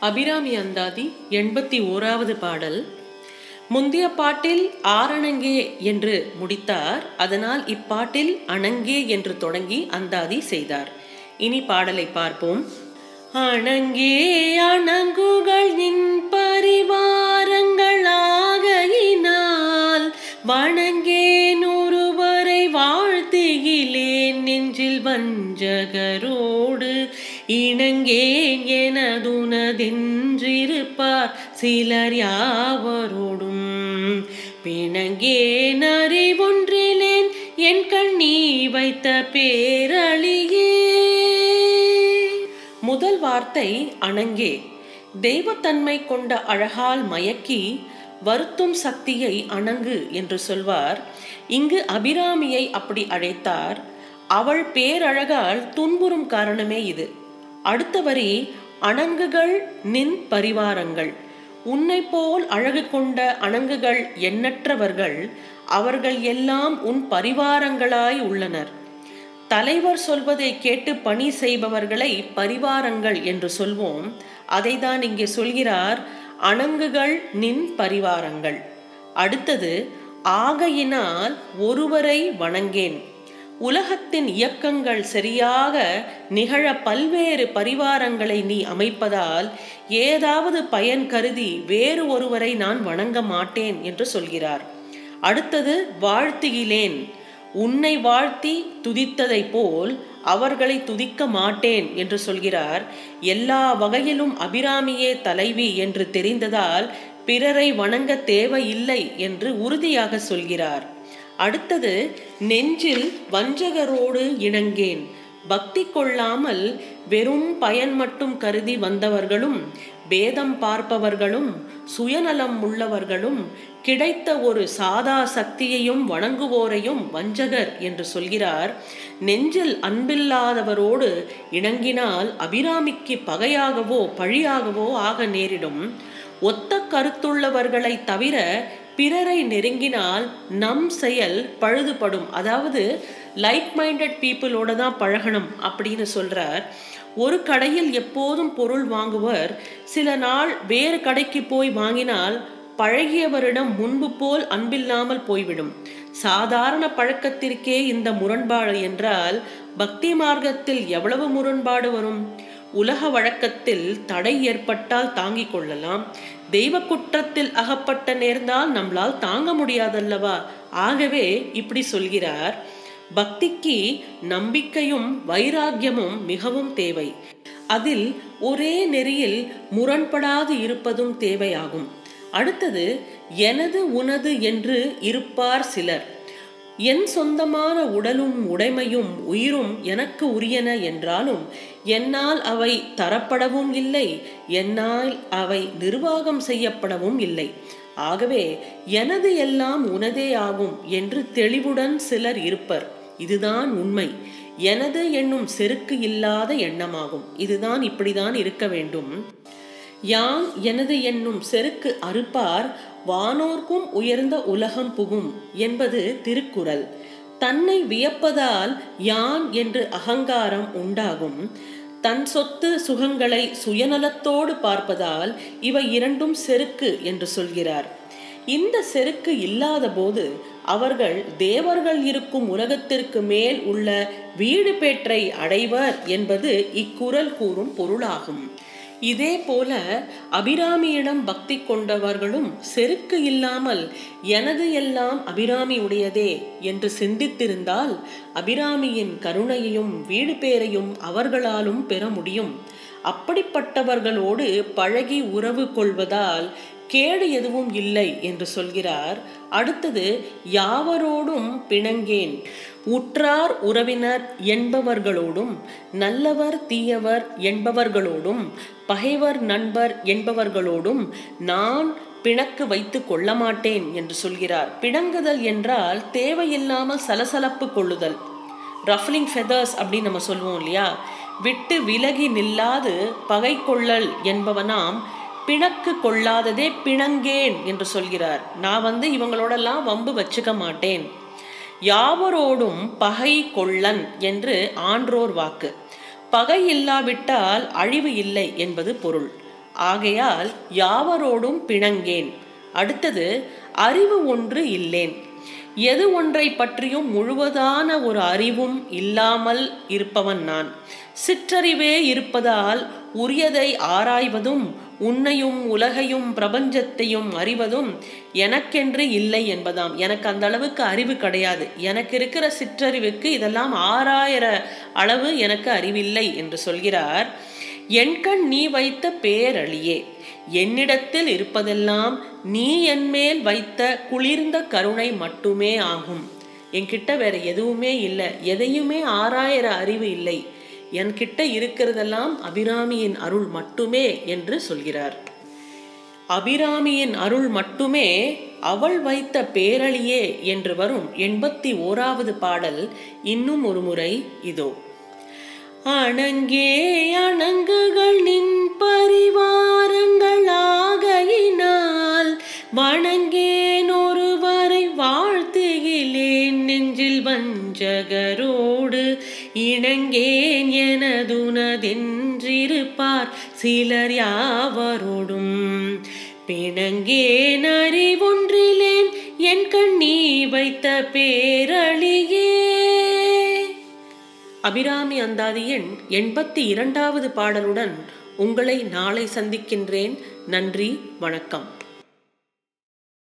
அபிராமி அந்தாதி எண்பத்தி ஓராவது பாடல். முந்தைய பாட்டில் ஆரணங்கே என்று முடித்தார் அதனால் இப்பாட்டில் அணங்கே என்று தொடங்கி அந்தாதி செய்தார். இனி பாடலை பார்ப்போம். அணங்கே அணங்குகள் நின் பரிவாரங்களாகையினால் வணங்கே நூறுவரை வாழ்த்துகிலேன் நெஞ்சில் வஞ்சகரோடு இணங்கேன் எனதுனதென்றிருப்பார் சிலர் யாவரோடும். பிணங்கேன் அறிவொன்றிலேன் என் கண்ணீ வைத்த பேரழியே. முதல் வார்த்தை அணங்கே. தெய்வத்தன்மை கொண்ட அழகால் மயக்கி வருத்தும் சக்தியை அணங்கு என்று சொல்வார். இங்கு அபிராமியை அப்படி அழைத்தார். அவள் பேரழகால் துன்புறும் காரணமே இது. அடுத்த வரி அணங்குகள் நின் பரிவாரங்கள். உன்னை போல் அழகு கொண்ட அணங்குகள் எண்ணற்றவர்கள் அவர்கள் எல்லாம் உன் பரிவாரங்களாய் உள்ளனர். தலைவர் சொல்வதை கேட்டு பணி செய்பவர்களை பரிவாரங்கள் என்று சொல்வோம். அதை தான் இங்கே சொல்கிறார் அணங்குகள் நின் பரிவாரங்கள். அடுத்தது ஆகையினால் ஒருவரை வணங்கேன். உலகத்தின் இயக்கங்கள் சரியாக நிகழ பல்வேறு பரிவாரங்களை நீ அமைப்பதால் ஏதாவது பயன் கருதி வேறு ஒருவரை நான் வணங்க மாட்டேன் என்று சொல்கிறார். அடுத்தது வாழ்த்துகிலேன் உன்னை வாழ்த்தி துதித்ததை போல் அவர்களை துதிக்க மாட்டேன் என்று சொல்கிறார். எல்லா வகையிலும் அபிராமியே தலைவி என்று தெரிந்ததால் பிறரை வணங்க தேவையில்லை என்று உறுதியாக சொல்கிறார். அடுத்தது நெஞ்சில் வஞ்சகரோடு இணங்கேன். பக்தி கொள்ளாமல் வெறும் பயன் மட்டும் கருதி வந்தவர்களும் பேதம் பார்ப்பவர்களும் சுயநலம் உள்ளவர்களும் கிடைத்த ஒரு சாதா சக்தியையும் வணங்குவோரையும் வஞ்சகர் என்று சொல்கிறார். நெஞ்சில் அன்பில்லாதவரோடு இணங்கினால் அபிராமிக்கு பகையாகவோ பழியாகவோ ஆக நேரிடும். ஒத்த கருத்துள்ளவர்களை தவிர பிறரை நெருங்கினால் நம் செயல் பழுதுபடும். அதாவது லைக் மைண்டட் பீப்புளோட தான் பழகணும் அப்படின்னு சொல்றார். ஒரு கடையில் எப்போதும் பொருள் வாங்குவர். சில நாள் வேறு கடைக்கு போய் வாங்கினால் பழகியவரிடம் முன்பு போல் அன்பில்லாமல் போய்விடும். சாதாரண பழக்கத்திற்கே இந்த முரண்பாடு என்றால் பக்தி மார்க்கத்தில் எவ்வளவு முரண்பாடு வரும்? உலக வழக்கத்தில் தடை ஏற்பட்டால் தாங்கிக் கொள்ளலாம். தெய்வ குற்றத்தில் அகப்பட்ட நேர்ந்தால் நம்மளால் தாங்க முடியாதல்லவா? ஆகவே இப்படி சொல்கிறார். பக்திக்கு நம்பிக்கையும் வைராக்கியமும் மிகவும் தேவை. அதில் ஒரே நெறியில் முரண்படாது இருப்பதும் தேவையாகும். அடுத்தது எனது உனது என்று இருப்பார் சிலர். என் சொந்தமான உடலும் உடைமையும் உயிரும் எனக்கு உரியன என்றாலும் என்னால் அவை தரப்படவும் இல்லை என்னால் அவை நிர்வாகம் செய்யப்படவும் இல்லை. ஆகவே எனது எல்லாம் உனதே ஆகும் என்று தெளிவுடன் சிலர் இருப்பர். இதுதான் உண்மை. எனது என்னும் செருக்கு இல்லாத எண்ணமாகும். இதுதான் இப்படிதான் இருக்க வேண்டும். யான் எனது என்னும் செருக்கு அறுப்பார் வானோர்க்கும் உயர்ந்த உலகம் புகும் என்பது திருக்குறள். தன்னை வியப்பதால் யான் என்று அகங்காரம் உண்டாகும். தன் சொத்து சுகங்களை சுயநலத்தோடு பார்ப்பதால் இவை இரண்டும் செருக்கு என்று சொல்கிறார். இந்த செருக்கு இல்லாத போது அவர்கள் தேவர்கள் இருக்கும் உலகத்திற்கு மேல் உள்ள வீடு பேற்றை அடைவர் என்பது இக்குறள் கூறும் பொருளாகும். இதே போல அபிராமியிடம் பக்தி கொண்டவர்களும் செருக்கு இல்லாமல் எனது எல்லாம் அபிராமி உடையதே என்று சிந்தித்திருந்தால் அபிராமியின் கருணையையும் வீடு பேரையும் அவர்களாலும் பெற முடியும். அப்படிப்பட்டவர்களோடு பழகி உறவு கொள்வதால் கேடு எதுவும் இல்லை என்று சொல்கிறார். அடுத்தது யாவரோடும் பிணங்கேன். உற்றார் உறவினர் என்பவர்களோடும் நல்லவர் தீயவர் என்பவர்களோடும் பகைவர் நண்பர் என்பவர்களோடும் நான் பிணக்கு வைத்து கொள்ள மாட்டேன் என்று சொல்கிறார். பிணங்குதல் என்றால் தேவையில்லாமல் சலசலப்பு கொள்ளுதல். ரஃப்லிங் ஃபெதர்ஸ் அப்படின்னு நம்ம சொல்லுவோம் இல்லையா? விட்டு விலகி நில்லாது பகை கொள்ளல் என்பவனாம் பிணக்கு கொள்ளாததே பிணங்கேன் என்று சொல்கிறார். நான் வந்து இவங்களோடெல்லாம் வம்பு வச்சுக்க மாட்டேன். யாவரோடும் பகை கொள்ளன் என்று ஆன்றோர் வாக்கு. பகை இல்லாவிட்டால் அழிவு இல்லை என்பது பொருள். ஆகையால் யாவரோடும் பிணங்கேன். அடுத்தது அறிவு ஒன்று இல்லேன். எது ஒன்றை பற்றியும் முழுவதான ஒரு அறிவும் இல்லாமல் இருப்பவன் நான். சிற்றறிவே இருப்பதால் உரியதை ஆராய்வதும் உன்னையும் உலகையும் பிரபஞ்சத்தையும் அறிவதும் எனக்கென்று இல்லை என்பதாம். எனக்கு அந்த அளவுக்கு அறிவு கிடையாது. எனக்கு இருக்கிற சிற்றறிவுக்கு இதெல்லாம் ஆறாயிர அளவு எனக்கு அறிவில்லை என்று சொல்கிறார். என்கண் நீ வைத்த பேரழியே. என்னிடத்தில் இருப்பதெல்லாம் நீ என்மேல் வைத்த குளிர்ந்த கருணை மட்டுமே ஆகும். என்கிட்ட வேற எதுவுமே இல்லை எதையுமே ஆறாயிர அறிவு இல்லை. என்கிட்ட இருக்கிறதெல்லாம் அபிராமியின் அருள் மட்டுமே என்று சொல்கிறார். அபிராமியின் அருள் மட்டுமே அவள் வைத்த பேரழியே என்று வரும் எண்பத்தி ஓராவது பாடல் இன்னும் ஒரு முறை இதோ. அணங்கே அணங்கு இணங்கேன் எனதுனதென்றிருப்பார் சிலர் யாவரோடும். பிணங்கேன் அறிவொன்றிலேன் என் கண்ணீ வைத்த பேரழியே. அபிராமி அந்தாதி எண் எண்பத்தி இரண்டாவது பாடலுடன் உங்களை நாளை சந்திக்கின்றேன். நன்றி வணக்கம்.